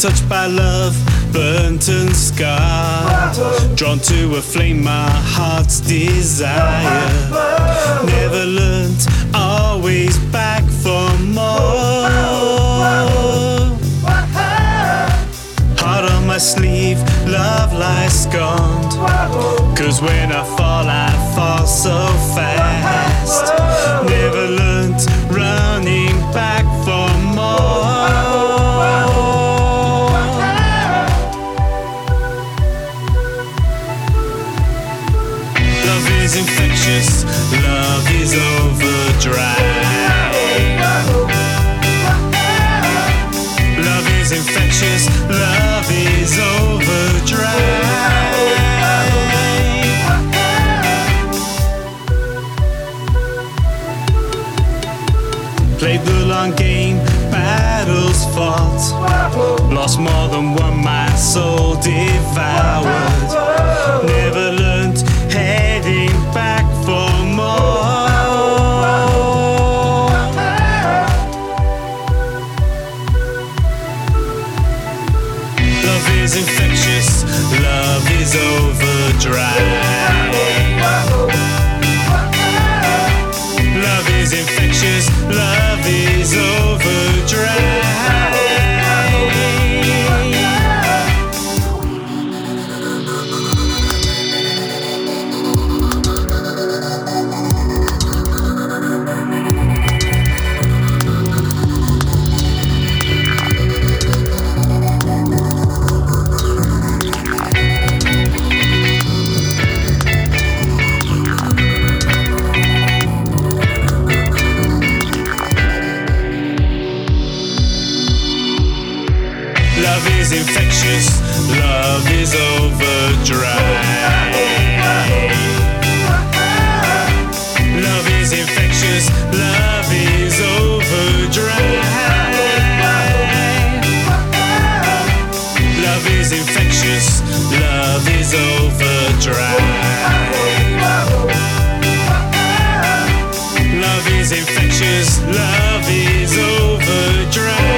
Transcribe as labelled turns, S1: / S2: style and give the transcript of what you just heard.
S1: touched by love, burnt and scarred. Drawn to a flame, my heart's desire. Never learned, always back for more. Heart on my sleeve, love lies scorned. Cause when I fall, I fall so Love is infectious, love is overdrive. Love is infectious, love is overdrive. Played the long game, battles fought. Lost more than one, my soul devoured. Never overdrive. Love is infectious, love is overdrive. Love is infectious, love is overdrive. Love is infectious, love is overdrive. Love is infectious, love is overdrive.